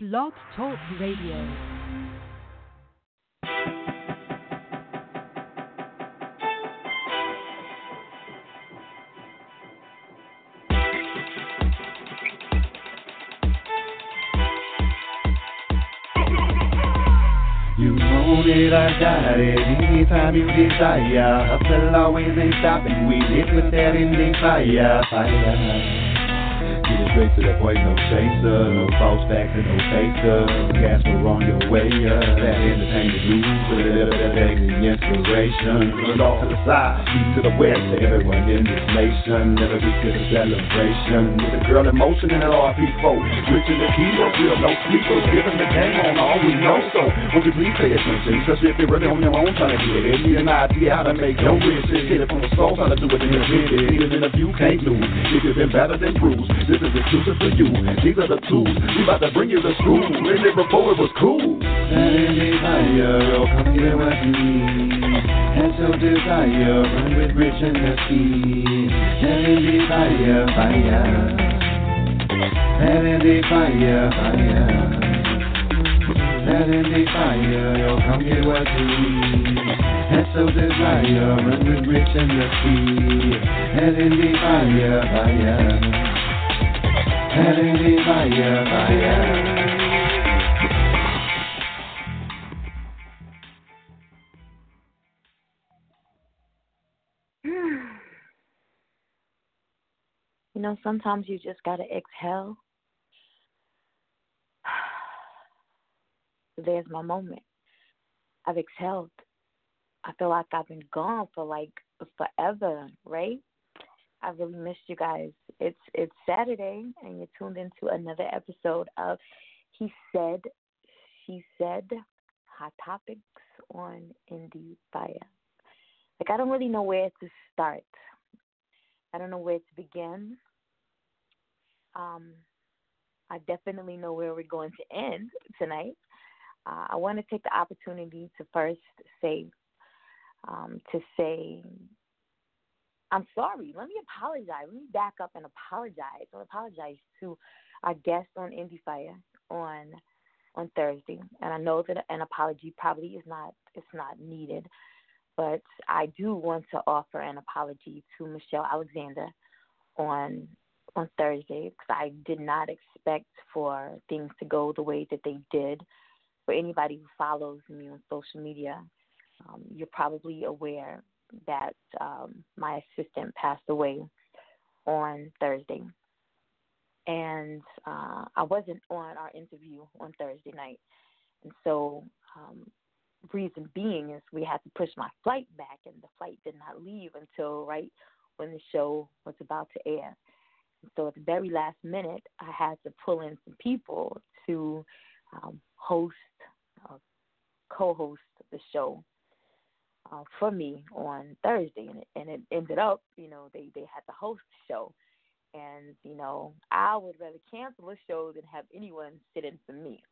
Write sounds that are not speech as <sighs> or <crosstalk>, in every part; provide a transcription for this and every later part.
Blog Talk Radio. It, I got it. Anytime you desire. Hustle always ain't stopping. We live with that in the fire. Fire. Straight to the point, no chaser, no false facts and no faker. Gas we're on your way, uh, that entertainment news, with a little bit of inspiration. Put off to the side, east to the west, to everyone in this nation. Never be to the celebration. With a girl in motion and an RP4. Switching the keyboard, real no sleepers, giving the game on all we know. So, won't you please pay attention? Cause if you're really on your own trying to get it, need an idea how to make your riches. Hit it from the soul, how to do it in the minute. Even in a view, can't lose. If you've been better than bruised, this is exclusive for you. These are the tools. We about to bring you the school. When it before it was cool. Is desire, yo, come get you need. That's your desire, run with rich and is desire, fire. Is the fire, fire. Is fire, yo, come get you need. That's your desire, run with rich and is the fire, fire, <sighs> You know, sometimes you just gotta exhale. <sighs> There's my moment. I've exhaled. I feel like I've been gone for like forever, right? I really missed you guys. It's it's Saturday and you're tuned into another episode of He Said, She Said, Hot Topics on Indie Fire. Like I don't really know where to start. I don't know where to begin. Um, I definitely know where we're going to end tonight. Uh, I want to take the opportunity to first say, um, to say I'm sorry. Let me apologize. Let me back up and apologize. I apologize to our guest on Indie Fire on on Thursday, and I know that an apology probably is not it's not needed, but I do want to offer an apology to Michelle Alexander on on Thursday because I did not expect for things to go the way that they did. For anybody who follows me on social media, um, you're probably aware that um, my assistant passed away on Thursday. And uh, I wasn't on our interview on Thursday night. And so, um, reason being is we had to push my flight back, and the flight did not leave until right when the show was about to air. And so, at the very last minute, I had to pull in some people to um, host, uh, co host the show uh, for me on Thursday, and it, and it ended up, you know, they they had the host the show, and you know, I would rather cancel a show than have anyone sit in for me.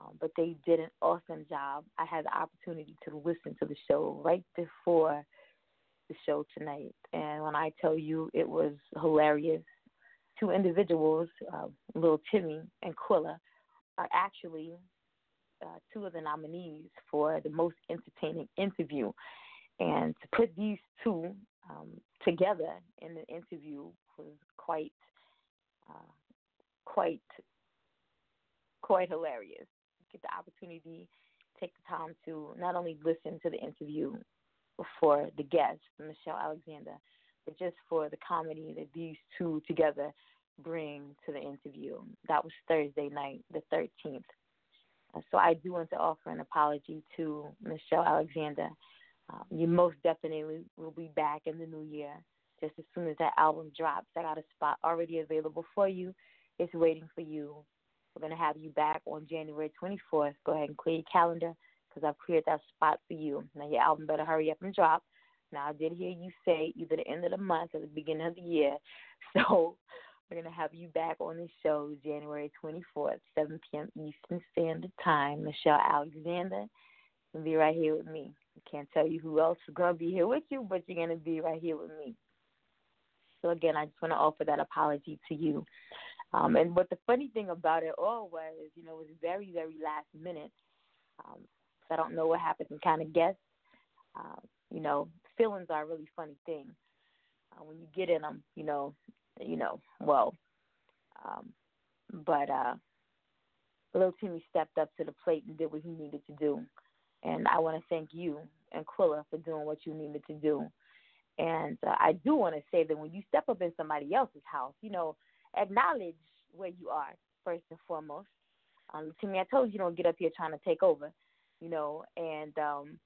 Um, but they did an awesome job. I had the opportunity to listen to the show right before the show tonight, and when I tell you it was hilarious, two individuals, uh, little Timmy and Quilla, are actually uh, two of the nominees for the most entertaining interview. And to put these two um, together in the interview was quite, uh, quite, quite hilarious. Get the opportunity, take the time to not only listen to the interview for the guest, Michelle Alexander, but just for the comedy that these two together bring to the interview. That was Thursday night, the 13th. So I do want to offer an apology to Michelle Alexander. Um, you most definitely will be back in the new year. Just as soon as that album drops, I got a spot already available for you. It's waiting for you. We're going to have you back on January 24th. Go ahead and clear your calendar because I've cleared that spot for you. Now, your album better hurry up and drop. Now, I did hear you say either the end of the month or the beginning of the year. <laughs> So we're going to have you back on the show January 24th, 7 p.m. Eastern Standard Time. Michelle Alexander will be right here with me. I can't tell you who else is going to be here with you, but you're going to be right here with me. So, again, I just want to offer that apology to you. Um, and what the funny thing about it all was, you know, it was very, very last minute. Um, so I don't know what happened and kind of guess. Uh, you know, feelings are a really funny thing. Uh, when you get in them, you know, you know, well, um, but uh, little Timmy stepped up to the plate and did what he needed to do. And I want to thank you and Quilla for doing what you needed to do. And uh, I do want to say that when you step up in somebody else's house, you know, acknowledge where you are first and foremost. Um, me, I told you, you don't get up here trying to take over, you know, and um,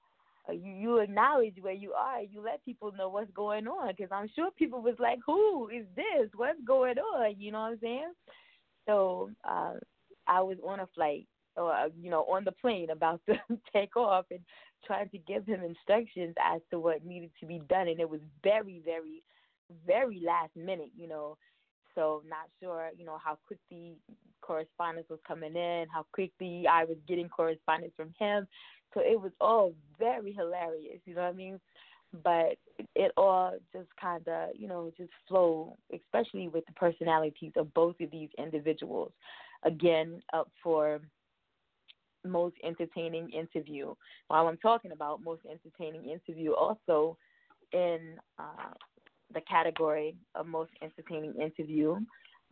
you you acknowledge where you are. You let people know what's going on because I'm sure people was like, "Who is this? What's going on?" You know what I'm saying? So uh, I was on a flight, or uh, you know, on the plane about to <laughs> take off, and trying to give him instructions as to what needed to be done, and it was very, very, very last minute. You know, so not sure, you know, how quickly correspondence was coming in, how quickly I was getting correspondence from him. So it was all very hilarious, you know what I mean? But it all just kind of, you know, just flow, especially with the personalities of both of these individuals. Again, up for most entertaining interview. While I'm talking about most entertaining interview, also in uh, the category of most entertaining interview.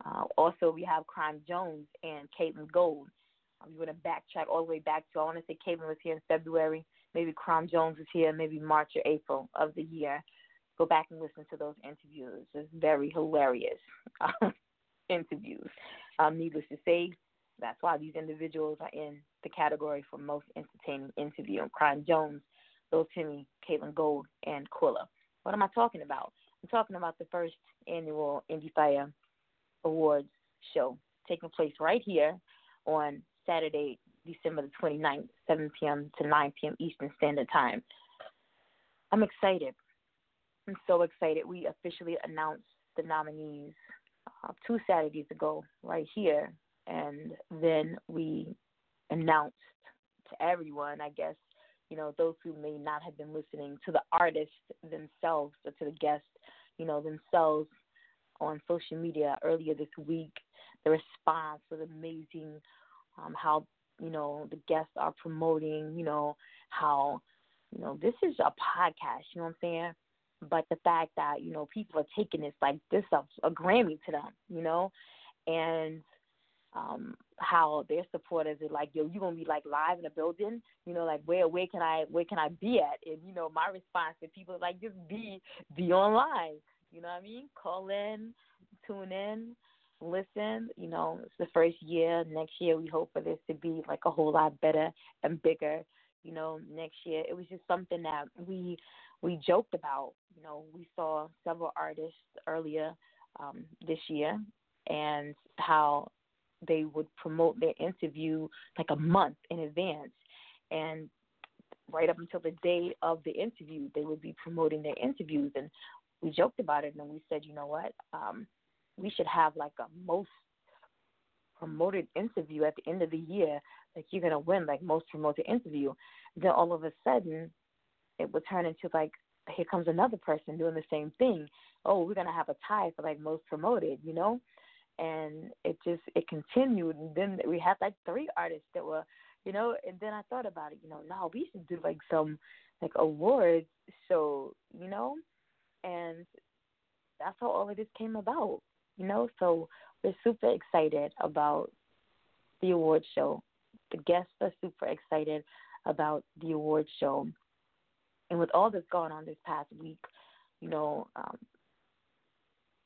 Uh, also, we have Crime Jones and Caitlin Gold. Um, you want to backtrack all the way back to, I want to say Caitlin was here in February. Maybe Crime Jones was here maybe March or April of the year. Go back and listen to those interviews. It's very hilarious <laughs> interviews. Um, needless to say, that's why these individuals are in the category for most entertaining interview. Crime Jones, Lil Timmy, Caitlin Gold, and Quilla. What am I talking about? I'm talking about the first annual Indie Fire Awards show taking place right here on Saturday, December the 29th, 7 p.m. to 9 p.m. Eastern Standard Time. I'm excited. I'm so excited. We officially announced the nominees uh, two Saturdays ago, right here, and then we announced to everyone, I guess, you know, those who may not have been listening, to the artists themselves or to the guests you know, themselves on social media earlier this week. The response was amazing. Um, how you know the guests are promoting, you know, how you know this is a podcast. You know what I'm saying? But the fact that you know people are taking this like this a, a Grammy to them, you know, and um how their supporters are like, yo, you gonna be like live in a building, you know, like where where can I where can I be at? And you know, my response to people like just be be online. You know what I mean? Call in, tune in, listen. You know, it's the first year. Next year we hope for this to be like a whole lot better and bigger. You know, next year it was just something that we we joked about. You know, we saw several artists earlier um, this year and how they would promote their interview like a month in advance. And right up until the day of the interview, they would be promoting their interviews. And we joked about it and we said, you know what, um, we should have like a most promoted interview at the end of the year. Like you're gonna win like most promoted interview. Then all of a sudden, it would turn into like here comes another person doing the same thing. Oh, we're gonna have a tie for like most promoted, you know and it just it continued and then we had like three artists that were you know and then i thought about it you know no we should do like some like awards show you know and that's how all of this came about you know? So we're super excited about the award show. The guests are super excited about the award show. And with all that's gone on this past week you know um,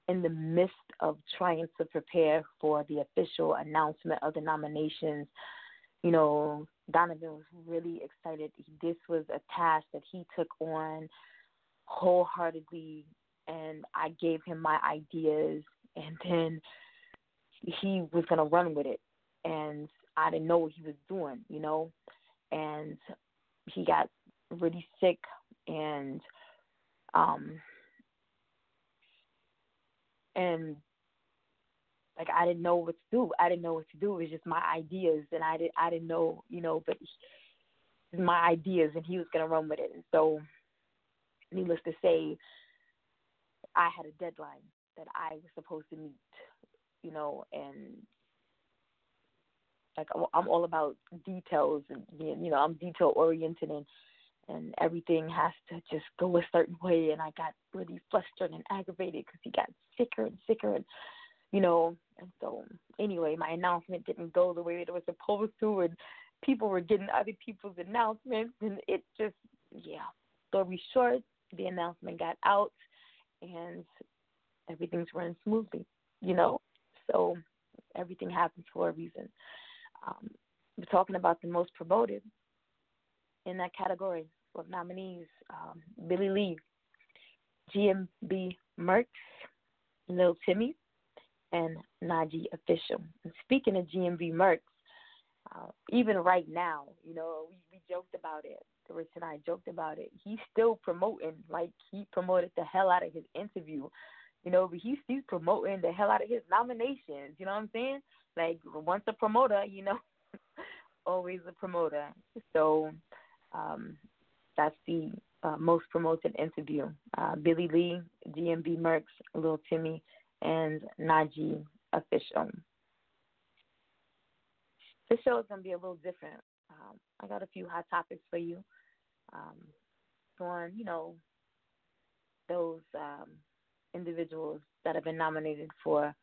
in the midst of trying to prepare for the official announcement of the nominations, you know, Donovan was really excited. This was a task that he took on wholeheartedly, and I gave him my ideas, and then he was to run with it. And I didn't know what he was doing, you know, and he got really sick and um and like I didn't know what to do. I didn't know what to do. It was just my ideas, and I didn't I didn't know, you know, but my ideas, and he was gonna run with it. And so, needless to say, I had a deadline that I was supposed to meet, you know, and like I'm all about details and you know I'm detail oriented and and everything has to just go a certain way. And I got really flustered and aggravated because he got sicker and sicker and you know and so anyway my announcement didn't go the way it was supposed to. And people were getting other people's announcements and it just yeah. Story short the announcement got out and everything's running smoothly you know so everything happens for a reason um, we're talking about the most promoted in that category of nominees um, Billy Lee, GMB Mercs, Lil Timmy, and Najee Official. And speaking of GMB Mercs, uh, even right now, you know, we, we joked about it. Rich and I joked about it. He's still promoting, like he promoted the hell out of his interview, you know, but he's he's promoting the hell out of his nominations. You know what I'm saying? Like once a promoter, you know, <laughs> always a promoter. So um, that's the uh, most promoted interview. Uh, Billy Lee, GMB Mercs, Lil Timmy, and Najee Official. This show is going to be a little different. Um, I got a few hot topics for you um, on, you know, those um, individuals that have been nominated for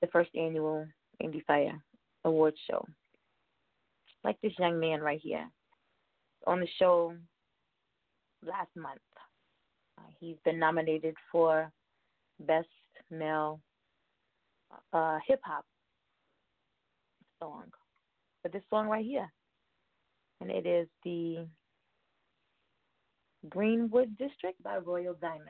the first annual Indie Fire Awards show. Like this young man right here. On the show last month, uh, he's been nominated for Best Male uh, Hip Hop song for this song right here. And it is the Greenwood District by Royal Diamond.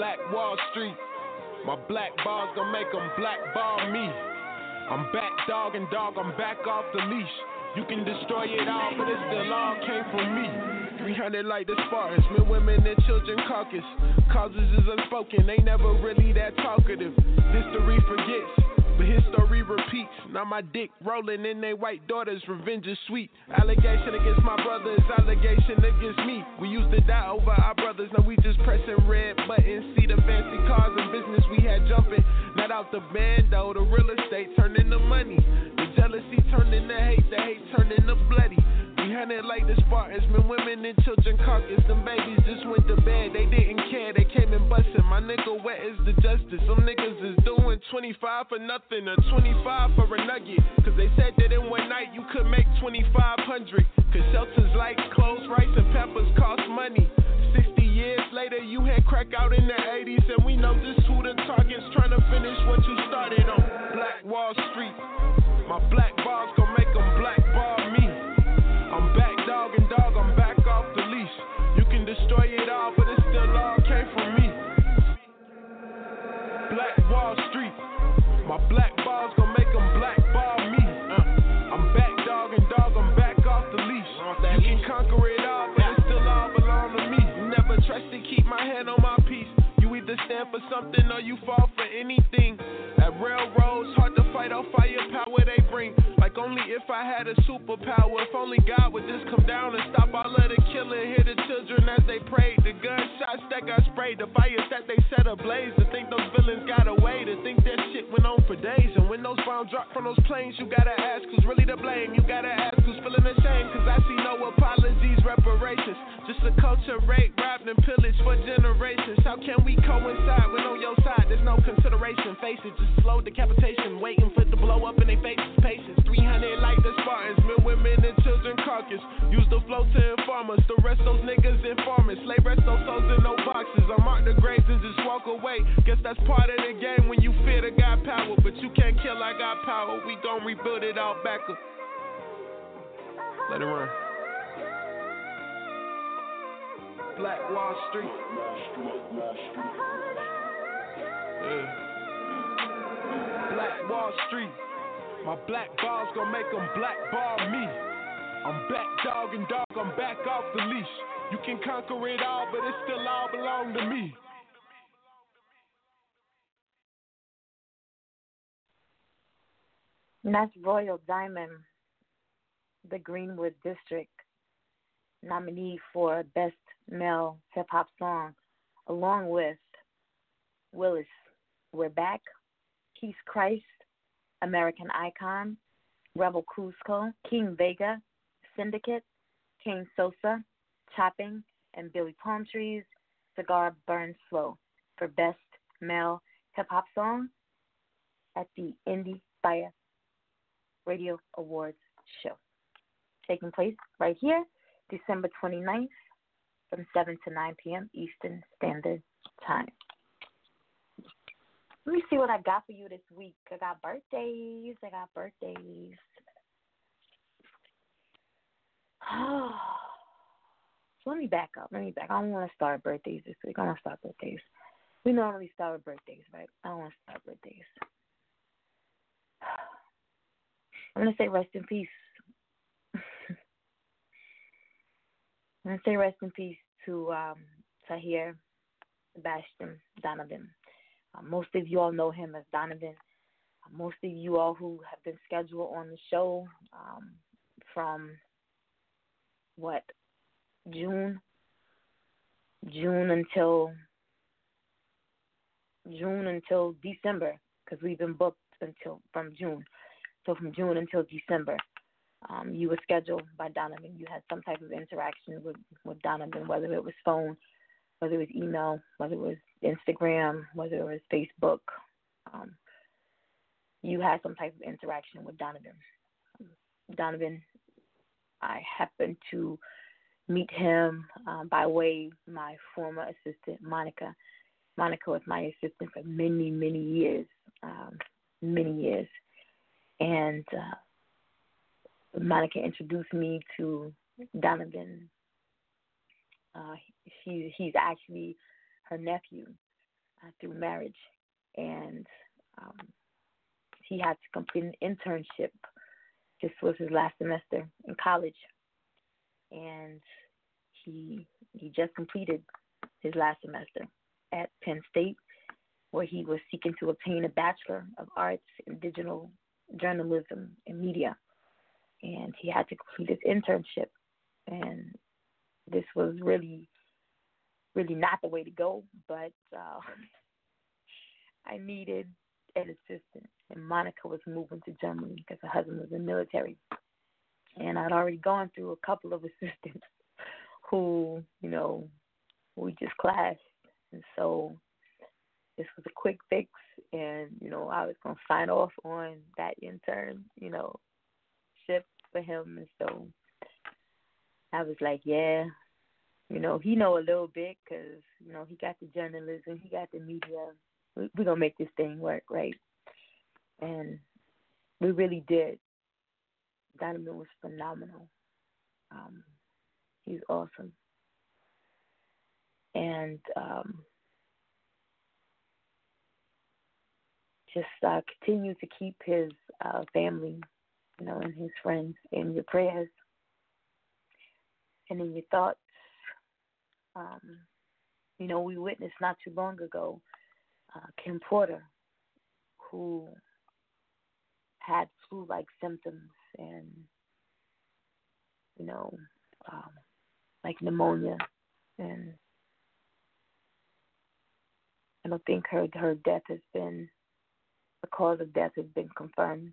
Black Wall Street. My black bars gon' make them blackball me. I'm back, dog, and dog, I'm back off the leash. You can destroy it all, but it still all came from me. 300 like the Spartans, men, women, and children caucus. Causes is unspoken, they never really that talkative. History forgets. But his story repeats. Now my dick rolling in they white daughters. Revenge is sweet. Allegation against my brothers, allegation against me. We used to die over our brothers. Now we just pressing red buttons. See the fancy cars and business we had jumping. Not out the band bando, the real estate turned into money. The jealousy turned into hate, the hate turned into bloody. We hunted like the Spartans, men, women, and children carcass. Them babies just went to bed, they didn't care, they came and bustin'. My nigga wet is the justice. Some niggas is doing 25 for nothing or 25 for a nugget. Cause they said that in one night you could make 2500. Cause shelters like clothes, rice, and peppers cost money. 60 years later, you had crack out in the 80s, and we know just for something or you fall for anything. At railroads, hard to fight off firepower they bring. Like only if I had a superpower. If only God would just come down and stop all of the killing. Hear the children as they prayed. The gunshots that got sprayed. The fires that they set ablaze. To think those villains got away. To think that shit went on for days. And when those bombs drop from those planes, you gotta ask who's really to blame. You gotta ask who's feeling ashamed. Cause I see no apologies, reparations. Just a culture rape, robbed and pillaged for generations. How can we coincide when on your side there's no consideration? Face it, just slow decapitation. Waiting for to blow up in their faces. Patience. 300 like the Spartans. Men, women, and children carcass. Use the flow to inform us. The rest those niggas informants. Slave rest those souls in no boxes. I mark the graves and just walk away. Guess that's part of the game when you fear the God power. But you can't kill I got power. We gon' rebuild it all back up. Let it run. Black Wall Street. Yeah. Black Wall Street. My black balls gonna make them blackball me. I'm back dog and dog, I'm back off the leash. You can conquer it all, but it still all belong to me. And that's Royal Diamond, the Greenwood District nominee for Best Male Hip Hop Song, along with Willis We're Back, Keith Christ, American Icon, Rebel Cusco, King Vega, Syndicate, King Sosa, Chopping, and Billy Palm Trees, Cigar Burn Slow for Best Male Hip Hop Song at the Indie Fire Radio Awards show. Taking place right here, December 29th from 7 to 9 p.m. Eastern Standard Time. Let me see what I got for you this week. I got birthdays. I got birthdays. Oh, <sighs> so let me back up. Let me back. I don't want to start birthdays this week. I to start birthdays. We normally start with birthdays, right? I don't want to start birthdays. <sighs> I'm gonna say rest in peace. <laughs> I'm gonna say rest in peace to um, Tahir Sebastian Donovan. Uh, most of you all know him as Donovan. Uh, most of you all who have been scheduled on the show um, from what June, June until June until December because we've been booked until from June. So from June until December, um, you were scheduled by Donovan. You had some type of interaction with with Donovan, whether it was phone, whether it was email, whether it was Instagram, whether it was Facebook. Um, you had some type of interaction with Donovan. Donovan, I happened to meet him um, by way my former assistant Monica. Monica was my assistant for many, many years, um, many years, and uh, Monica introduced me to Donovan. Uh, he, he's actually her nephew uh, through marriage, and um, he had to complete an internship. This was his last semester in college, and he he just completed his last semester at Penn State, where he was seeking to obtain a Bachelor of Arts in Digital Journalism and Media. And he had to complete his internship. And this was really, really not the way to go, but uh, <laughs> I needed an assistant. And Monica was moving to Germany because her husband was in the military. And I'd already gone through a couple of <laughs> assistants who, you know, we just clashed and so this was a quick fix and, you know, I was gonna sign off on that intern, you know, ship for him and so I was like, yeah, you know, he know a little bit because you know he got the journalism, he got the media. We, we're gonna make this thing work, right? And we really did. Donovan was phenomenal. Um, he's awesome and um, just uh, continue to keep his uh, family, you know, and his friends in your prayers and in your thoughts. Um, you know, we witnessed not too long ago uh, Kim Porter, who had flu-like symptoms and, you know, um, like pneumonia and I don't think her her death has been the cause of death has been confirmed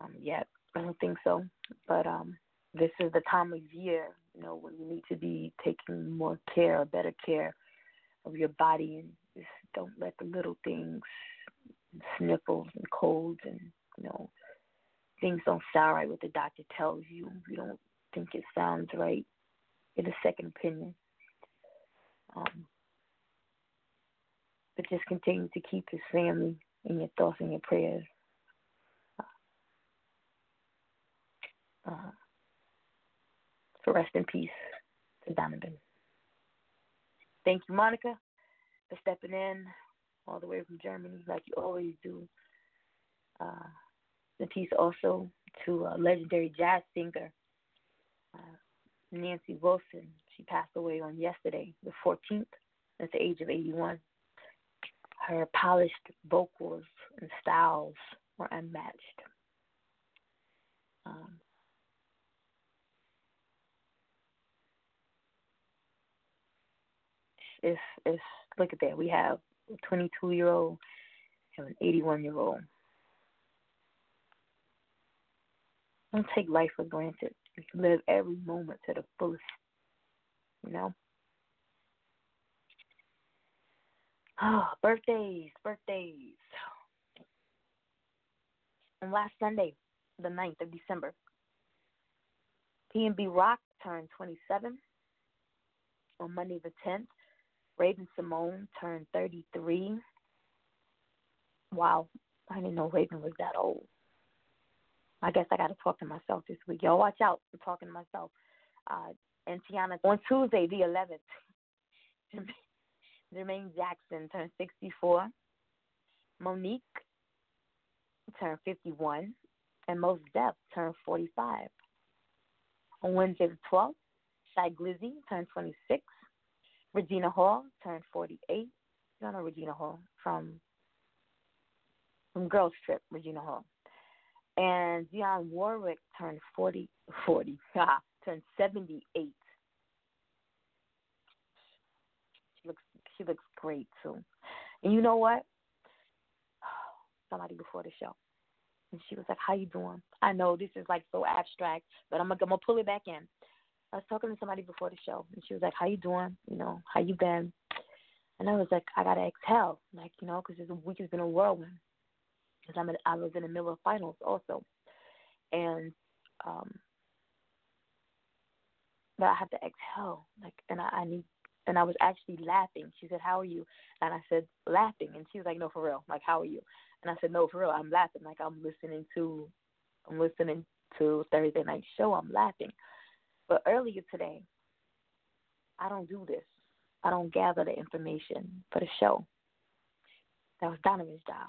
um, yet. I don't think so. But um, this is the time of year, you know, when you need to be taking more care, better care of your body, and just don't let the little things, sniffles and colds, and you know, things don't sound right. What the doctor tells you, you don't think it sounds right. Get a second opinion. Um, but just continue to keep his family in your thoughts and your prayers. Uh, so rest in peace to Donovan. Thank you, Monica, for stepping in all the way from Germany like you always do. Uh, in peace also to a legendary jazz singer, uh, Nancy Wilson. She passed away on yesterday, the 14th, at the age of 81. Her polished vocals and styles were unmatched. Um, it's it's look at that. We have a 22 year old and an 81 year old. Don't take life for granted. Live every moment to the fullest. You know. Oh, birthdays, birthdays. And last Sunday, the 9th of December, PNB Rock turned 27. On Monday the 10th, Raven-Symoné turned 33. Wow, I didn't know Raven was that old. I guess I got to talk to myself this week. Y'all watch out. I'm talking to myself. Uh, and Tiana, on Tuesday, the 11th, <laughs> Jermaine Jackson turned 64. Mo'Nique turned 51. And Mos Def turned 45. On Wednesday the 12th, Shy Glizzy turned 26. Regina Hall turned 48. You know Regina Hall from from Girls Trip, Regina Hall. And Dionne Warwick turned 40, 40, <laughs> ah, turned 78. She looks, she looks great too. And you know what? <sighs> Somebody before the show, and she was like, "How you doing?" I know this is like so abstract, but I'm I'm gonna pull it back in. I was talking to somebody before the show, and she was like, "How you doing? You know, how you been?" And I was like, "I gotta exhale, like you know, because this week has been a whirlwind." Because I'm in, I was in the middle of finals also, and um, but I have to exhale, like, and I, I need, and I was actually laughing. She said, "How are you?" And I said, "Laughing," and she was like, "No, for real, like, how are you?" And I said, "No, for real, I'm laughing, like I'm listening to, I'm listening to Thursday night show, I'm laughing." But earlier today, I don't do this. I don't gather the information for the show. That was Donovan's job.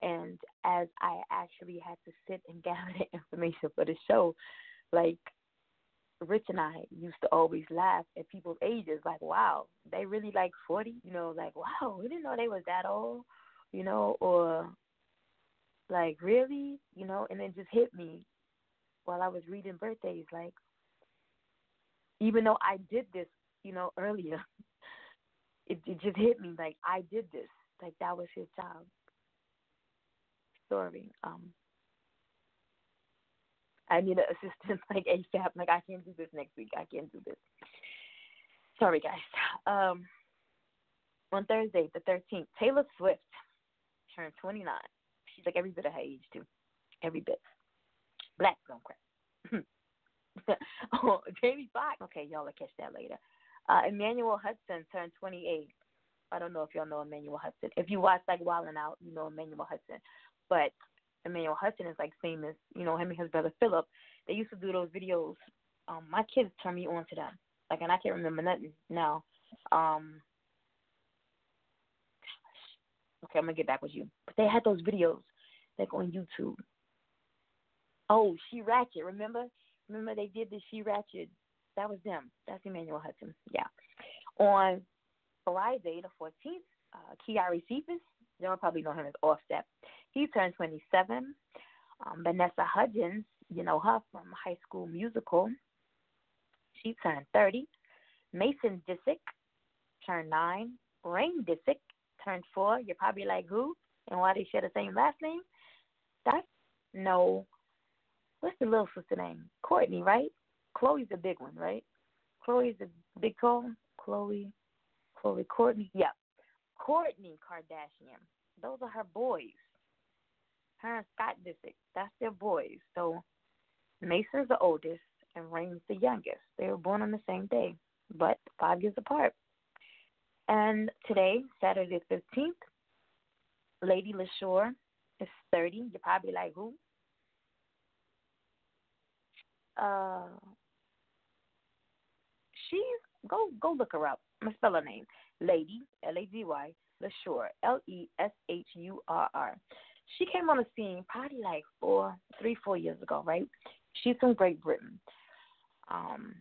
And as I actually had to sit and <laughs> gather the information for the show, like Rich and I used to always laugh at people's ages, like, wow, they really like 40, you know, like, wow, we didn't know they was that old, you know, or like, really, you know, and it just hit me while I was reading birthdays, like, even though I did this, you know, earlier, <laughs> it, it just hit me like I did this. Like that was his job. Sorry. Um, I need an <laughs> assistant like ASAP. Like I can't do this next week. I can't do this. Sorry, guys. Um, on Thursday, the 13th, Taylor Swift turned 29. She's like every bit of her age too, every bit. Black don't crack. <laughs> <laughs> oh, Jamie Foxx. Okay, y'all will catch that later. Uh, Emmanuel Hudson turned 28. I don't know if y'all know Emmanuel Hudson. If you watch like Wild 'N Out, you know Emmanuel Hudson. But Emmanuel Hudson is like famous. You know him and his brother Philip. They used to do those videos. Um, my kids turned me on to them. Like, and I can't remember nothing now. Um, okay, I'm gonna get back with you. But they had those videos like on YouTube. Oh, She Ratchet, remember? Remember they did the She Ratchet. That was them. That's Emmanuel Hudson. Yeah. On Friday the 14th, uh, Kiari Cephus, y'all probably know him as Offset. He turned 27. Um, Vanessa Hudgens, you know her from High School Musical. She turned 30. Mason Disick turned 9. Reign Disick turned 4. You're probably like, who? And why they share the same last name? That's no what's the little sister name? Kourtney, right? Khloé's the big one, right? Khloé's the big tall. Khloé, Khloé, Kourtney. Yeah, Kourtney Kardashian. Those are her boys. Her and Scott Disick. That's their boys. So Mason's the oldest and Reign's the youngest. They were born on the same day, but five years apart. And today, Saturday the 15th, Lady Leshurr is 30. You're probably like, who? Uh she's go go look her up. I'm spell her name. Lady L A D Y Leshurr L E S H U R R. She came on the scene probably like four, three, four years ago, right? She's from Great Britain. Um,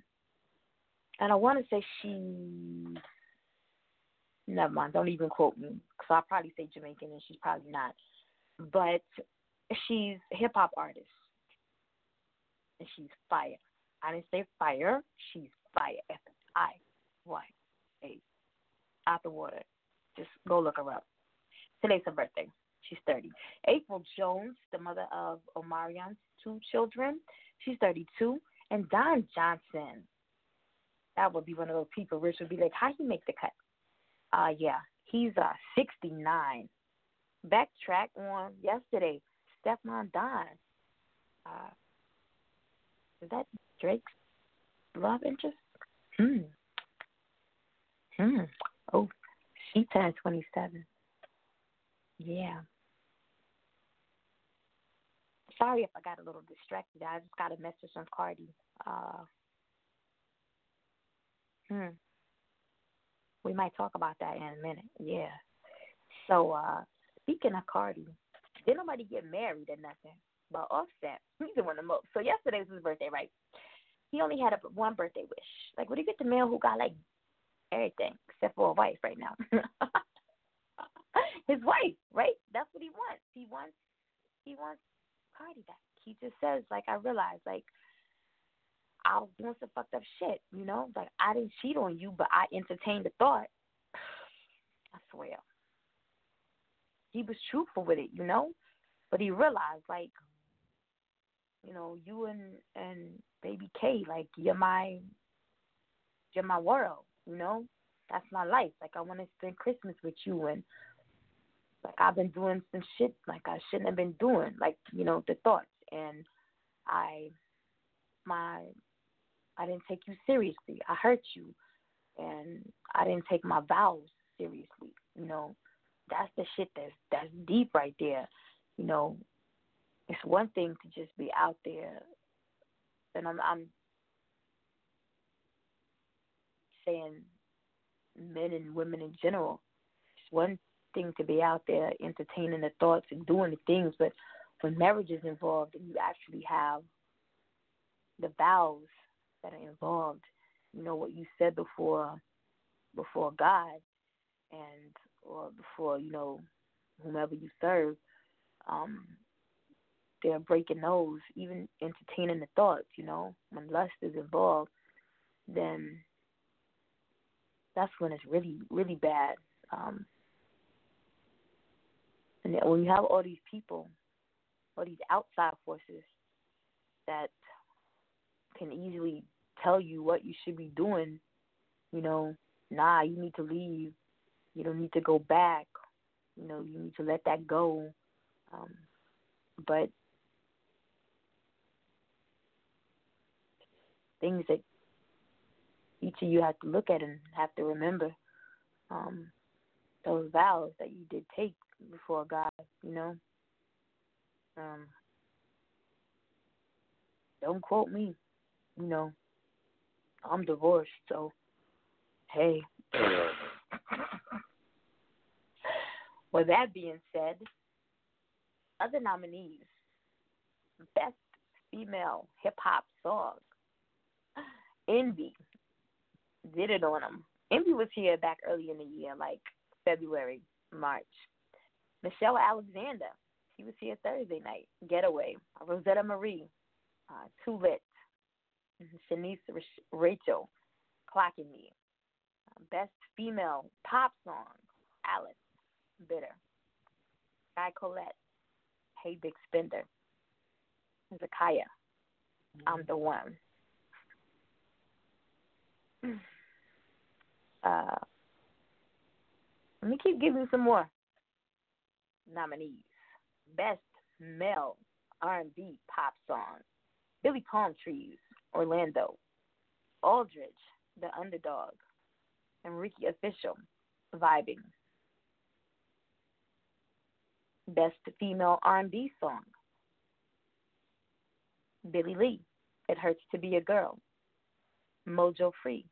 and I want to say she. Never mind. Don't even quote me, because I'll probably say Jamaican, and she's probably not. But she's a hip hop artist and she's fire. I didn't say fire. She's fire. F I Y A. Out the water. Just go look her up. Today's her birthday. She's 30. April Jones, the mother of Omarion's two children, she's 32. And Don Johnson, that would be one of those people Rich would be like, how he make the cut? Uh, yeah, he's uh 69. Backtrack on yesterday, Stefflon Don. Uh, is that Drake's love interest? Hmm. Hmm. Oh, she turned 27. Yeah. Sorry if I got a little distracted. I just got a message from Cardi. Uh, hmm. We might talk about that in a minute. Yeah. So, uh, speaking of Cardi, did nobody get married or nothing? But Offset, he's doing the most. So yesterday was his birthday, right? He only had a one birthday wish. Like, what do you get the man who got like everything except for a wife right now? <laughs> his wife, right? That's what he wants. He wants he wants Cardi back. He just says, like, I realized, like, I was doing some fucked up shit, you know? Like, I didn't cheat on you, but I entertained the thought. <sighs> I swear. He was truthful with it, you know? But he realized, like, you know, you and and baby K, like, you're my you're my world, you know? That's my life. Like I wanna spend Christmas with you and like I've been doing some shit like I shouldn't have been doing, like you know the thoughts, and I, my, I didn't take you seriously. I hurt you, and I didn't take my vows seriously. You know, that's the shit that's that's deep right there. You know, it's one thing to just be out there, and I'm I'm saying men and women in general. It's one thing to be out there entertaining the thoughts and doing the things, but when marriage is involved and you actually have the vows that are involved, you know what you said before before God and or before, you know, whomever you serve, um, they're breaking those, even entertaining the thoughts, you know, when lust is involved, then that's when it's really, really bad. Um, and when you have all these people, all these outside forces that can easily tell you what you should be doing, you know, nah, you need to leave. You don't need to go back. You know, you need to let that go. Um, but things that each of you have to look at and have to remember um, those vows that you did take before God, you know. Um, don't quote me, you know. I'm divorced, so hey. <laughs> With that being said, other nominees Best Female Hip Hop Song. Envy did it on them. Envy was here back early in the year, like February, March. Michelle Alexander, she was here Thursday night. Getaway. Rosetta Marie, uh, Too Lit. Shanice Rachel, Clocking Me. Uh, best Female Pop Song, Alice, Bitter. Guy Colette, Hey Big Spender. Zakaya, I'm the one. <sighs> Uh, let me keep giving some more nominees. Best Male R&B Pop Song, Billy Palm Trees, Orlando, Aldridge, The Underdog, and Ricky Official, Vibing. Best Female R&B Song, Billy Lee, It Hurts to Be a Girl, Mojo Free,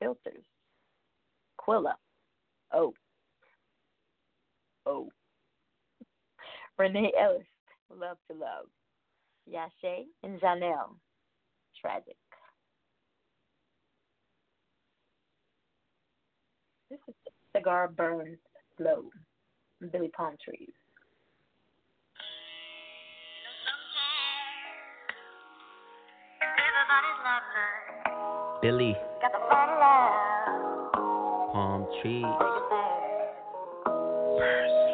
Filters, Quilla, Oh, Oh, Renee Ellis, Love to Love, Yashe and Janelle, Tragic. This is Cigar Burns Slow, Billy Palm Trees. Billy. Palm trees. Burn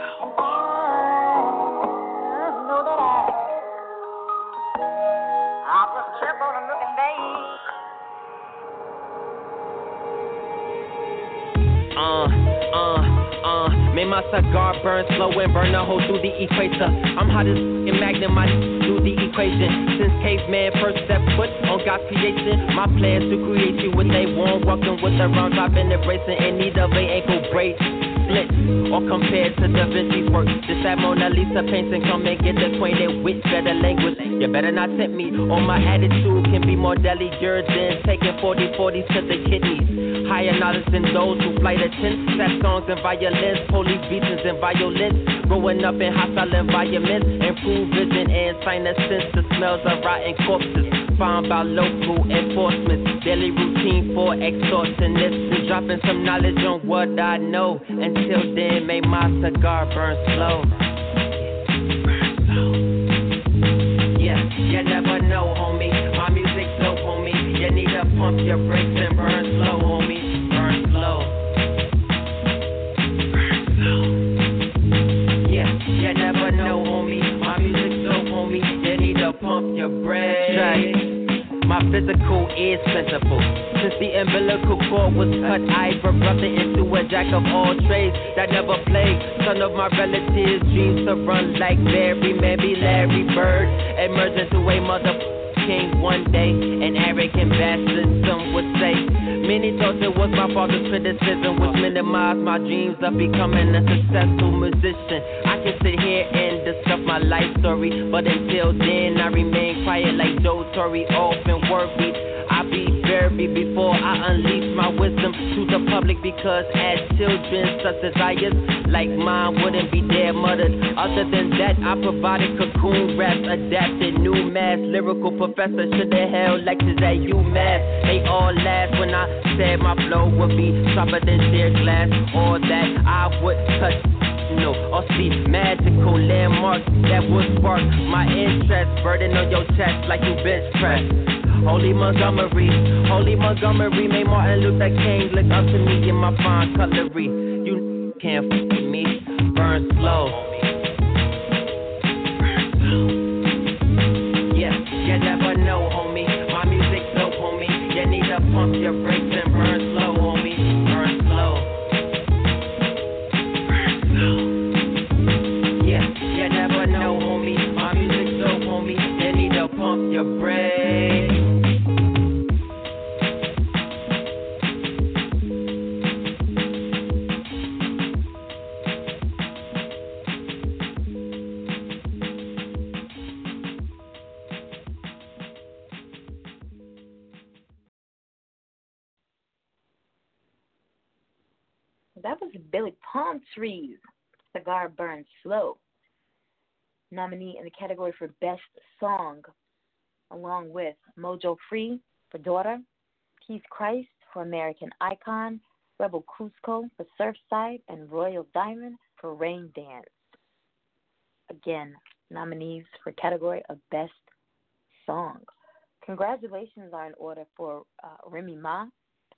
my cigar burn slow and burn a hole through the equator. I'm hot as in magnum, I do the equation. Since caveman first step foot on God's creation, my plans to create you with a warm walking with the rounds I've been embracing in need of ankle brace. Split or compared to Da Vinci's work. Just that Mona Lisa painting, come and get acquainted with better language. You better not tempt me, or my attitude can be more delicate than taking 40 40s to the kidneys. Higher knowledge than those who fly the tent. Sad songs and violins, police beatings and violence. Growing up in hostile environments, improve vision and sinus sense. The smells of rotten corpses found by local enforcement. Daily routine for extortionists and dropping some knowledge on what I know. Until then, may my cigar burn slow. Yeah, you never know, homie. My music's dope, homie. You need to pump your brakes your brakes. My physical is plentiful. Since the umbilical cord was cut, I erupted into a jack of all trades that never played. Son of my relatives, dreams to run like Larry, maybe Larry Bird. Emerge into a mother king one day, an arrogant bastard, some would say. Many thought it was my father's criticism, which minimized my dreams of becoming a successful musician. I can sit here and my life story, but until then, I remain quiet like Joe Torre, often worried. I be buried before I unleash my wisdom to the public because as children, such desires like mine wouldn't be there muttered. Other than that, I provided cocoon raps, adapted new mass, lyrical professor should have held lectures at UMass. They all laughed when I said my flow would be sharper than sheer glass, or that I would touch no, or see magical landmarks that would spark my interest. Burden on your chest like you bench press. Holy Montgomery, Holy Montgomery made Martin Luther King look up to me in my fine cutlery. You can't f me, burn slow. Trees. Cigar Burns Slow. Nominee in the category for Best Song, along with Mojo Free for Daughter, Keith Christ for American Icon, Rebel Cusco for Surfside, and Royal Diamond for Rain Dance. Again, nominees for category of Best Song. Congratulations are in order for uh, Remy Ma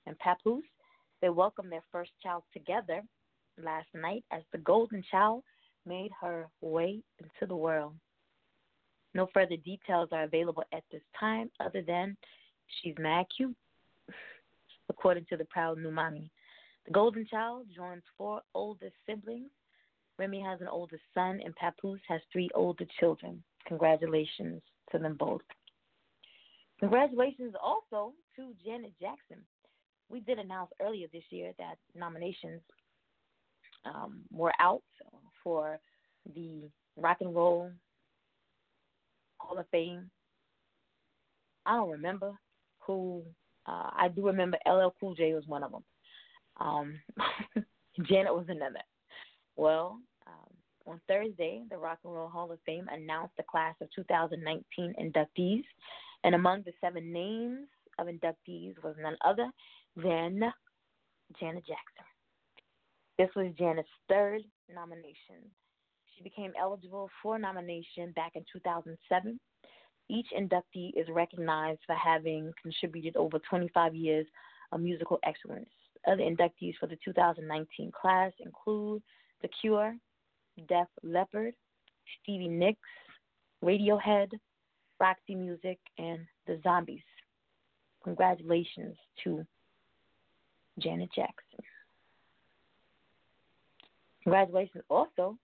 and Papoose. They welcomed their first child together last night as the golden child made her way into the world. No further details are available at this time other than she's mad cute, <laughs> according to the proud new mommy. The golden child joins four older siblings. Remy has an older son, and Papoose has three older children. Congratulations to them both. Congratulations also to Janet Jackson. We did announce earlier this year that nominations um, were out for the Rock and Roll Hall of Fame. I don't remember who. Uh, I do remember LL Cool J was one of them. Um, <laughs> Janet was another. Well, um, on Thursday, the Rock and Roll Hall of Fame announced the class of 2019 inductees, and among the seven names of inductees was none other than Janet Jackson. This was Janet's third nomination. She became eligible for nomination back in 2007. Each inductee is recognized for having contributed over 25 years of musical excellence. Other inductees for the 2019 class include The Cure, Def Leppard, Stevie Nicks, Radiohead, Roxy Music, and The Zombies. Congratulations to Janet Jackson. Congratulations also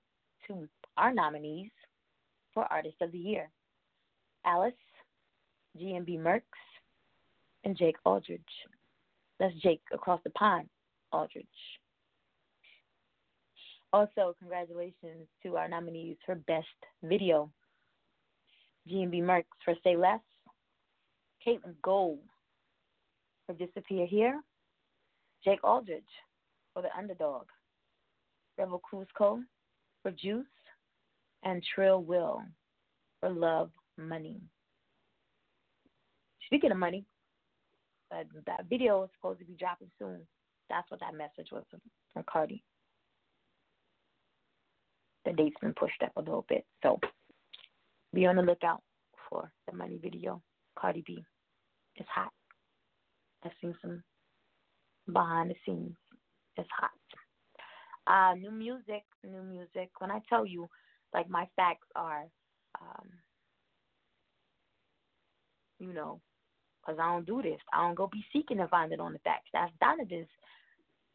to our nominees for Artist of the Year Alice, GMB Merks, and Jake Aldridge. That's Jake across the pond, Aldridge. Also, congratulations to our nominees for Best Video GMB Merks for Say Less, Caitlin Gold for Disappear Here, Jake Aldridge for The Underdog, Rebel Cusco for Juice, and Trill Will for Love Money. Speaking of money, uh, that video is supposed to be dropping soon. That's what that message was from Cardi. The date's been pushed up a little bit, so be on the lookout for the money video. Cardi B. is hot. I've seen some behind the scenes. It's hot. Uh, new music, new music. When I tell you, like my facts are, um, you know, because I don't do this. I don't go be seeking and finding on the facts. That's Donovan's.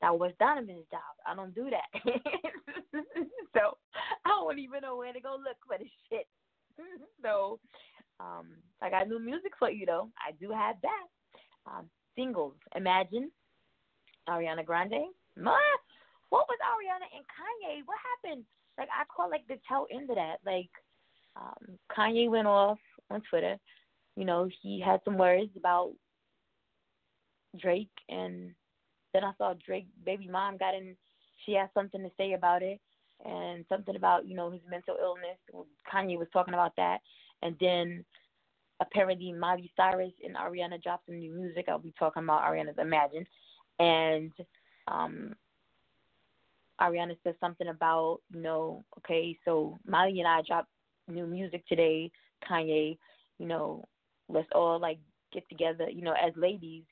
That was Donovan's job. I don't do that. <laughs> so I don't even know where to go look for the shit. <laughs> so um, I got new music for you though. I do have that. Um, singles. Imagine Ariana Grande. What was Ariana and Kanye? What happened? Like I caught like the tail end of that. Like um, Kanye went off on Twitter. You know, he had some words about Drake, and then I saw Drake baby mom got in. She had something to say about it, and something about you know his mental illness. Kanye was talking about that, and then apparently Miley Cyrus and Ariana dropped some new music. I'll be talking about Ariana's Imagine, and um, Ariana said something about, you know, okay, so Miley and I dropped new music today, Kanye, you know, let's all like get together, you know, as ladies,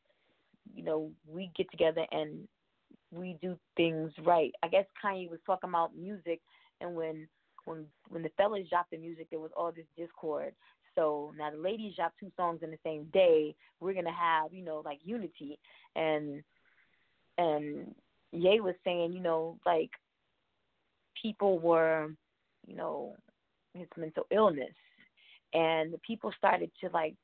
you know, we get together and we do things right. I guess Kanye was talking about music and when when when the fellas dropped the music there was all this discord. So now the ladies dropped two songs in the same day, we're gonna have, you know, like unity and and Ye was saying, you know, like people were, you know, his mental illness, and the people started to like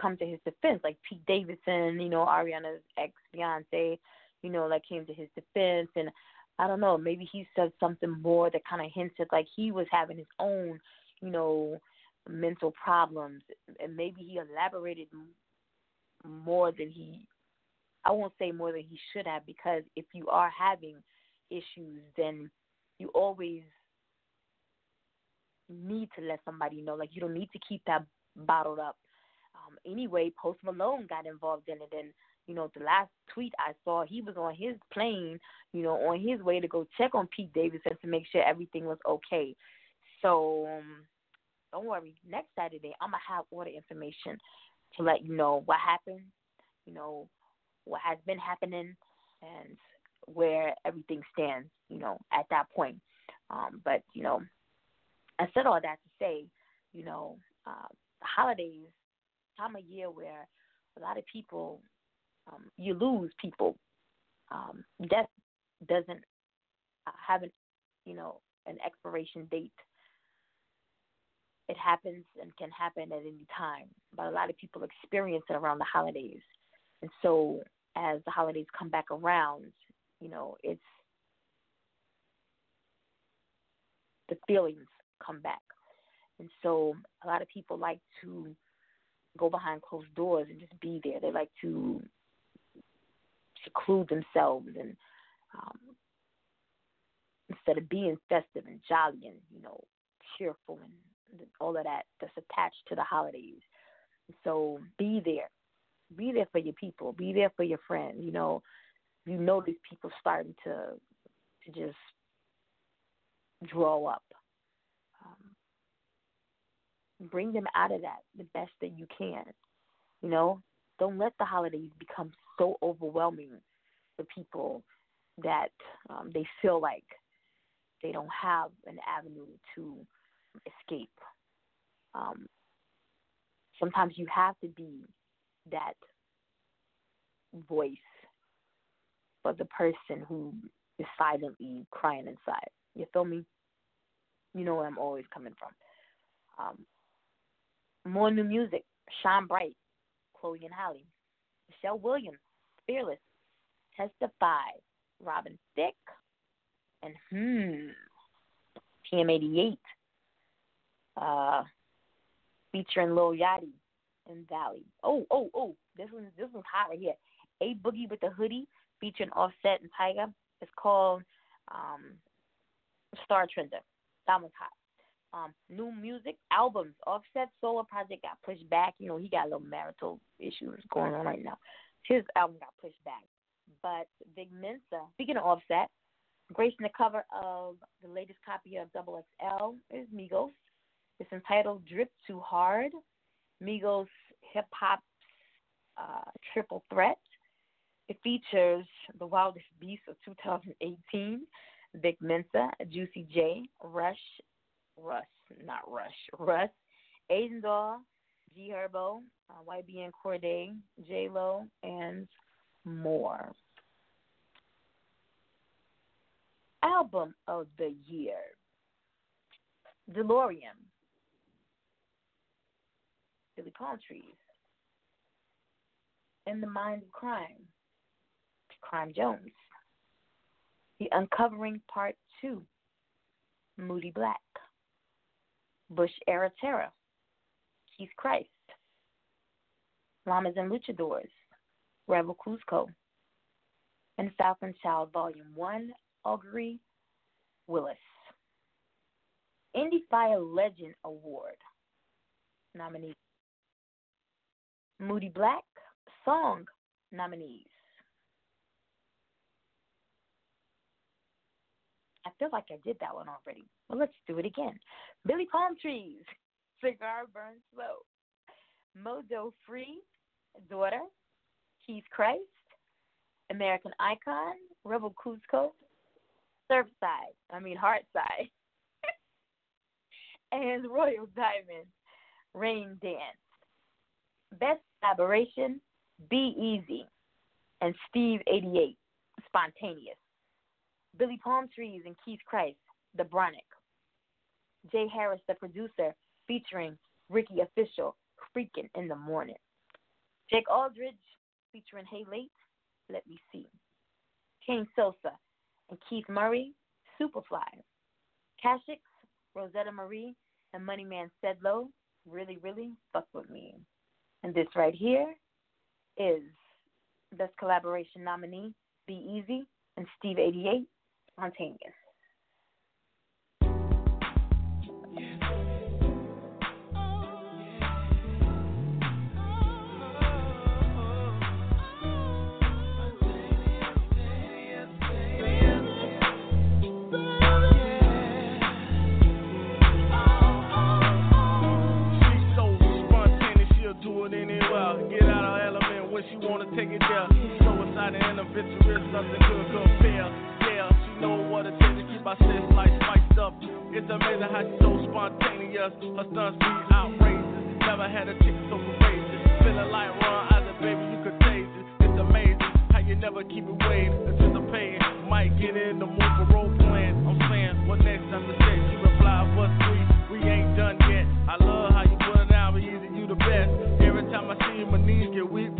come to his defense, like Pete Davidson, you know, Ariana's ex fiance, you know, like came to his defense, and I don't know, maybe he said something more that kind of hinted like he was having his own, you know, mental problems, and maybe he elaborated more than he I won't say more than he should have because if you are having issues, then you always need to let somebody know. Like you don't need to keep that bottled up. Um, anyway, Post Malone got involved in it, and you know the last tweet I saw, he was on his plane, you know, on his way to go check on Pete Davidson to make sure everything was okay. So um, don't worry, next Saturday I'm gonna have all the information to let you know what happened. You know, what has been happening and where everything stands, you know, at that point. Um, but, you know, I said all that to say, you know, uh, holidays, time of year where a lot of people, um, you lose people. Um, death doesn't uh, have an, you know, an expiration date. It happens and can happen at any time, but a lot of people experience it around the holidays. And so as the holidays come back around, you know, it's the feelings come back. And so a lot of people like to go behind closed doors and just be there. They like to seclude themselves and um, instead of being festive and jolly and, you know, cheerful and all of that that's attached to the holidays. So be there be there for your people, be there for your friends. You know, you notice people starting to to just draw up. Um, bring them out of that the best that you can. You know, don't let the holidays become so overwhelming for people that um, they feel like they don't have an avenue to escape. Um, sometimes you have to be that voice for the person who is silently crying inside. You feel me? You know where I'm always coming from. Um, more new music. Shine Bright, Chloe and Halle, Michelle Williams, Fearless. Testify, Robin Thicke. And hmm, TM88. Uh, featuring Lil Yachty Valley. Oh, oh, oh, this one's this one's hot right here. A Boogie wit da Hoodie featuring Offset and Tyga. It's called um, Startender. That one's hot. Um, new music albums. Offset solo project got pushed back. You know he got a little marital issues going on right now. His album got pushed back. But Big Mensa, speaking of Offset, gracing the cover of the latest copy of Double XL is Migos. It's entitled Drip Too Hard. Migos hip hop uh, triple threat. It features the wildest beast of 2018, Vic Mensa, Juicy J, Rush, Russ, not Rush, Russ, Aiden Daw, G Herbo, uh, YBN Cordae, J Lo, and more. Album of the year DeLorean, Billy Palm Trees, In the Mind of Crime, Crime Jones, The Uncovering Part 2, Moody Black, Bush Era Terror, Keith Christ, Llamas and Luchadors, Rebel Cusco, and Falcon Child Volume 1, Augury Willis. Indie Fire Legend Award nominees. Moody Black Song nominees. I feel like I did that one already. Well, let's do it again. Billy Palm Trees, Cigar Burns Slow, Mojo Free, Daughter, Keith Christ, American Icon, Rebel Cusco, Surfside, I mean Heartside, <laughs> and Royal Diamond, Rain Dance. Best collaboration, Be Easy, and Steve 88, Spontaneous. Billy Palm Trees and Keith Christ, The Bronic. Jay Harris, the producer, featuring Ricky Official, Freaking in the Morning. Jake Aldridge, featuring Hey Late, Let Me See. Kane Sosa and Keith Murray, Superfly. Kashix, Rosetta Marie, and Moneyman Sedlow, Really, Really Fuck With Me. And this right here is Best Collaboration nominee, Be Easy, and Steve 88, when she wanna take it there. Suicide and adventurous, nothing could compare. Yeah, she know what it takes to keep my sex life spiced up. It's amazing how she's so spontaneous. Her stunts be outrageous. Never had a chick so courageous. Feeling like Ron Isaac, baby, you contagious. It's amazing how you never keep it weighed. Anticipating, might get in the mood for role playing. I'm saying, what next to say? She replied, what's three, we ain't done yet. I love time I see my knees get weak,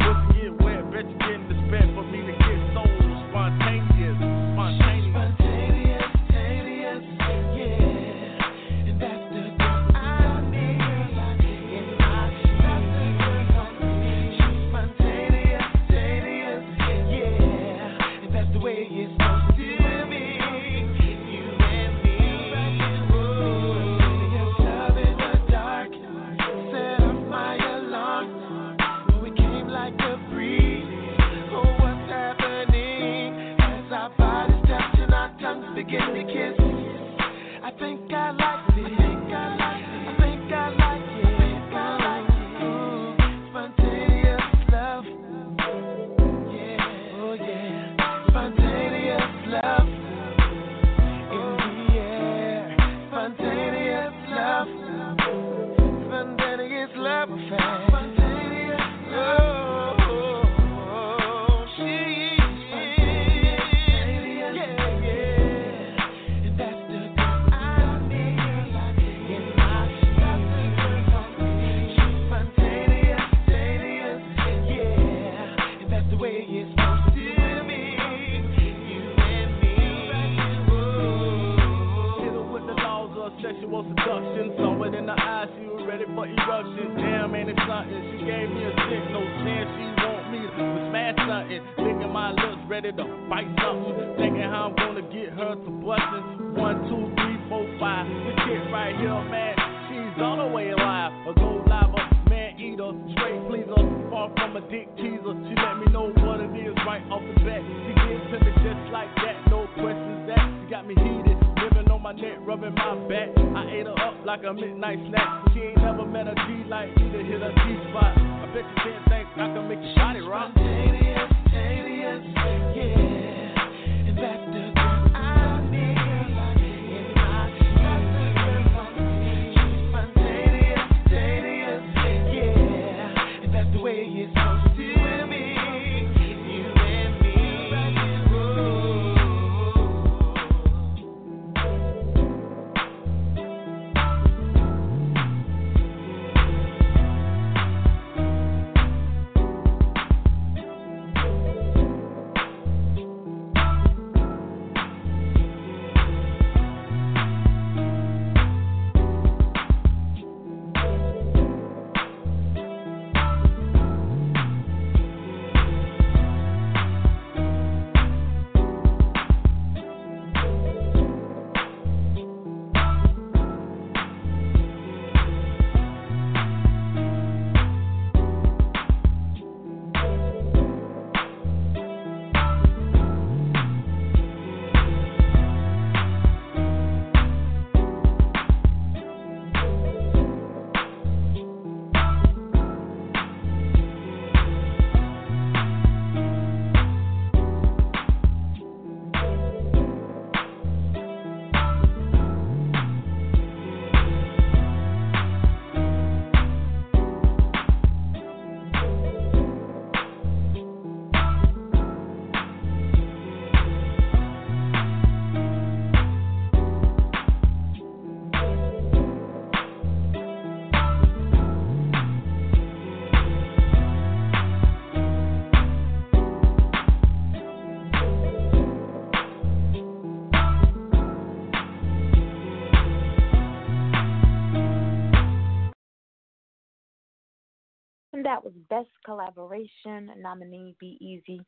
that was Best Collaboration nominee Be Easy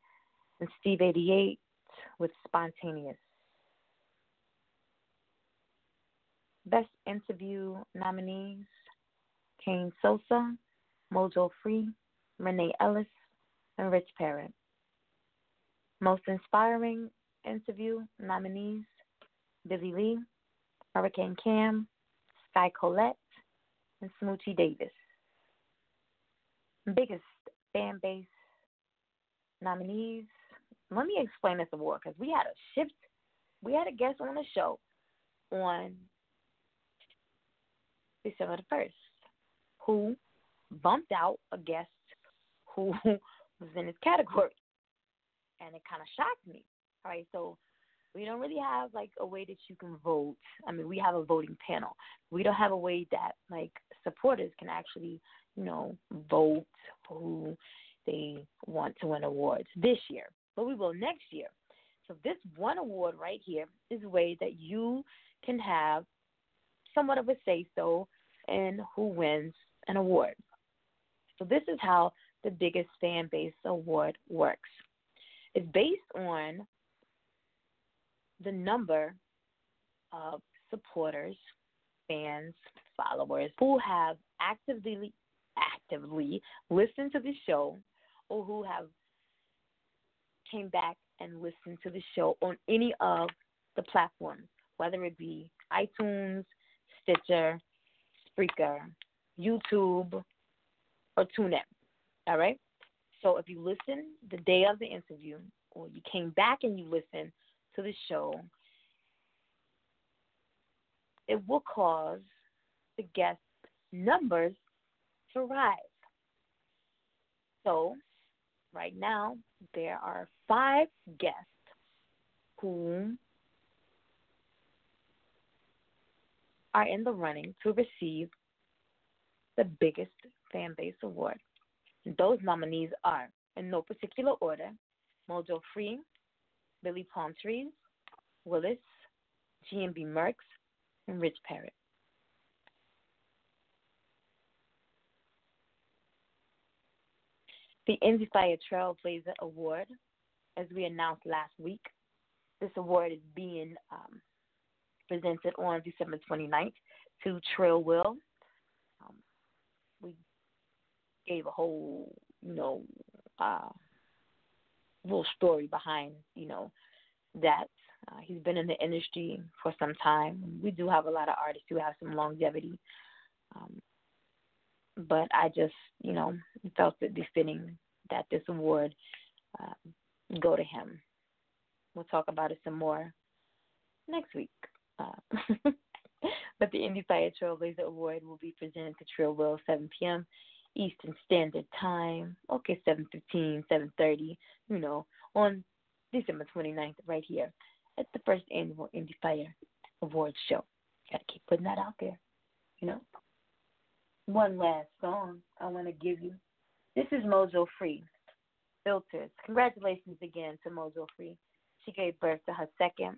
and Steve 88 with Spontaneous. Best Interview nominees Kane Sosa, Mojo Free, Renee Ellis, and Rich Parrott. Most Inspiring Interview nominees Billy Lee, Hurricane Cam, Sky Colette, and Smoochie Davis Mm-hmm. biggest fan base nominees. Let me explain this award because we had a shift. We had a guest on the show on December the first who bumped out a guest who <laughs> was in his category, and it kind of shocked me. All right, so we don't really have like a way that you can vote. I mean, we have a voting panel. We don't have a way that like supporters can actually you know, vote who they want to win awards this year. But we will next year. So this one award right here is a way that you can have somewhat of a say so in who wins an award. So this is how the biggest fan base award works. It's based on the number of supporters, fans, followers who have actively actively to the show or who have came back and listened to the show on any of the platforms, whether it be iTunes, Stitcher, Spreaker, YouTube, or TuneIn. All right? So if you listen the day of the interview or you came back and you listened to the show, it will cause the guest numbers Thrive. So, right now, there are five guests who are in the running to receive the biggest fan base award. Those nominees are, in no particular order, Mojo Free, Billy Palm Trees, Willis, GMB Merks, and Rich Parrott. The Fire Trailblazer Award, as we announced last week. This award is being um, presented on December 29th to Trill Will. Um, we gave a whole, you know, uh, little story behind, you know, that. Uh, he's been in the industry for some time. We do have a lot of artists who have some longevity. Um, but I just, you know, felt it befitting that this award uh, go to him. We'll talk about it some more next week. Uh, <laughs> but the Indie Fire Trailblazer Award will be presented to Trill Will 7 p.m. Eastern Standard Time. Okay, 7:15, 7:30. You know, on December 29th, right here at the first annual Indie Fire Awards show. Got to keep putting that out there. You know. One last song I want to give you. This is Mojo Free. Filters. Congratulations again to Mojo Free. She gave birth to her second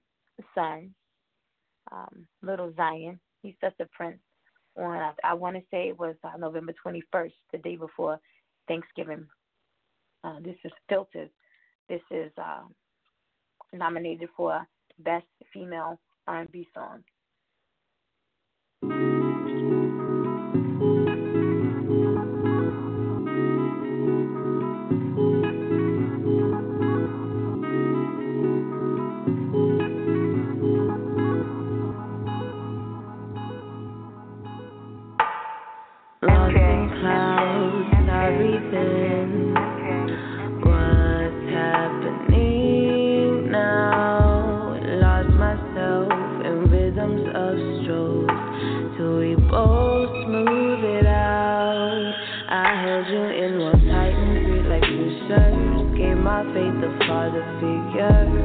son, um, Little Zion. He's such a prince. On I, I want to say it was uh, November 21st, the day before Thanksgiving. Uh, this is Filters. This is uh, nominated for Best Female R&B Song. rhythms of strokes till we both smooth it out. I held you in one tight and sweet like two shirts. Gave my faith a father figure.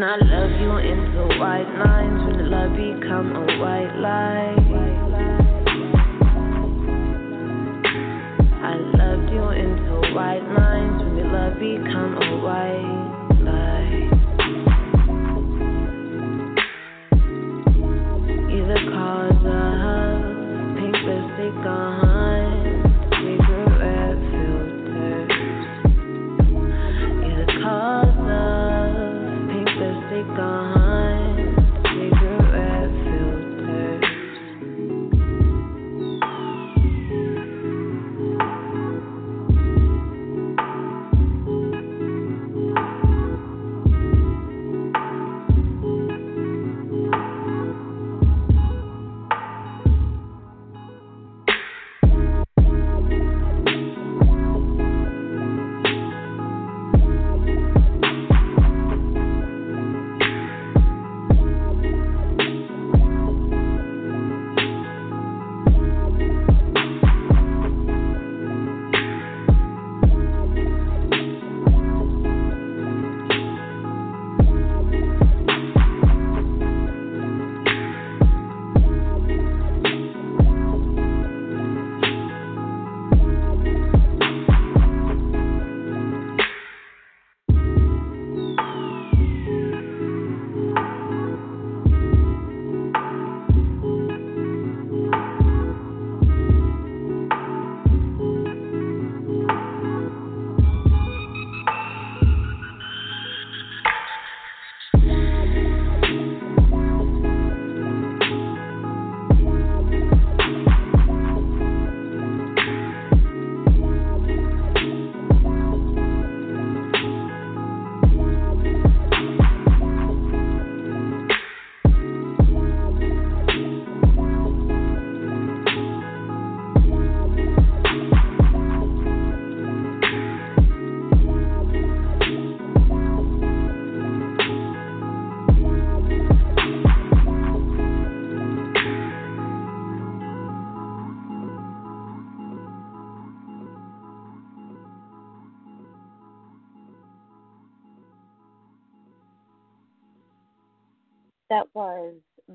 When I love you into white lines, when love become a white lie. I loved you into white lines, when love become a white.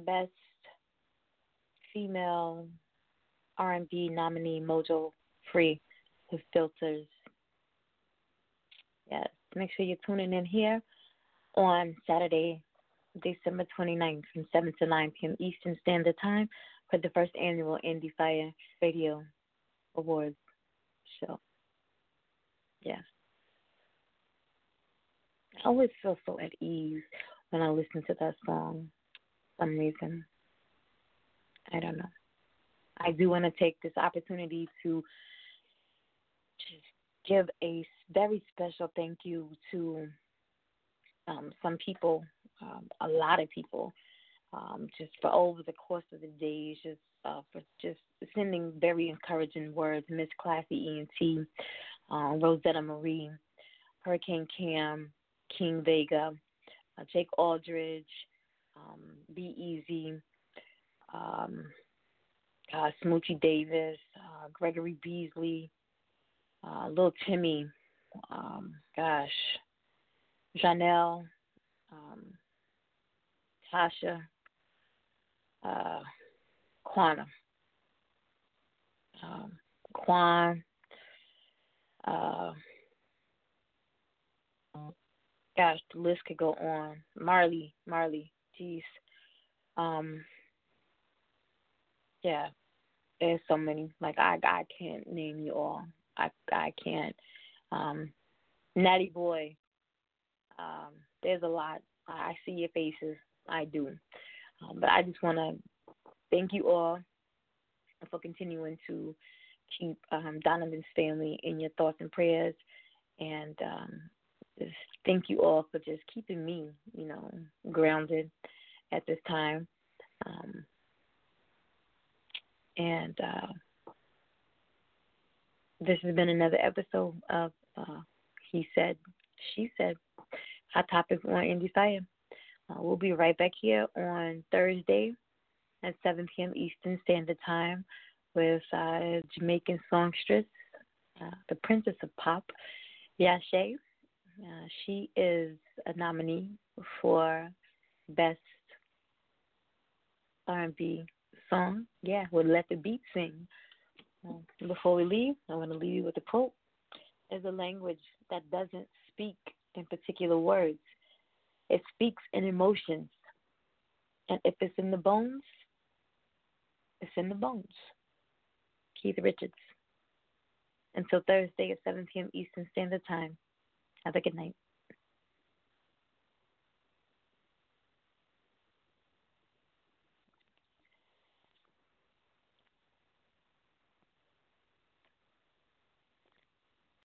Best female R&B nominee Mojo Free with filters. Yes, make sure you're tuning in here on Saturday, December 29th from 7 to 9 p.m. Eastern Standard Time for the first annual Indie Fire Radio Awards show. Yes. I always feel so at ease when I listen to that song some reason. I don't know. I do want to take this opportunity to just give a very special thank you to um, some people, um, a lot of people, um, just for over the course of the days, just uh, for just sending very encouraging words. Miss Classy ENT, uh, Rosetta Marie, Hurricane Cam, King Vega, uh, Jake Aldridge, um, Be Easy, um, uh, Smoochie Davis, uh, Gregory Beasley, uh, Lil Timmy, um, gosh, Janelle, um, Tasha, uh, Quana, um, Quan, uh, gosh, the list could go on. Marley, Marley, geez. Um, yeah, there's so many. Like I, I can't name you all. I, I can't. Um, Natty Boy. Um, there's a lot. I see your faces. I do. Um, but I just want to thank you all for continuing to keep um, Donovan's family in your thoughts and prayers. And um, just thank you all for just keeping me, you know, grounded at this time. Um, and uh, this has been another episode of uh, He Said, She Said, Hot Topics on Indie Fire. Uh, we'll be right back here on Thursday at 7 p.m. Eastern Standard Time with uh, Jamaican songstress, uh, the Princess of Pop, Yashe. She is a nominee for Best R&B Song. Yeah, with Let the Beat Sing. Uh, before we leave, I want to leave you with a quote. There's a language that doesn't speak in particular words. It speaks in emotions. And if it's in the bones, it's in the bones. Keith Richards. Until Thursday at 7 p.m. Eastern Standard Time. Have a good night.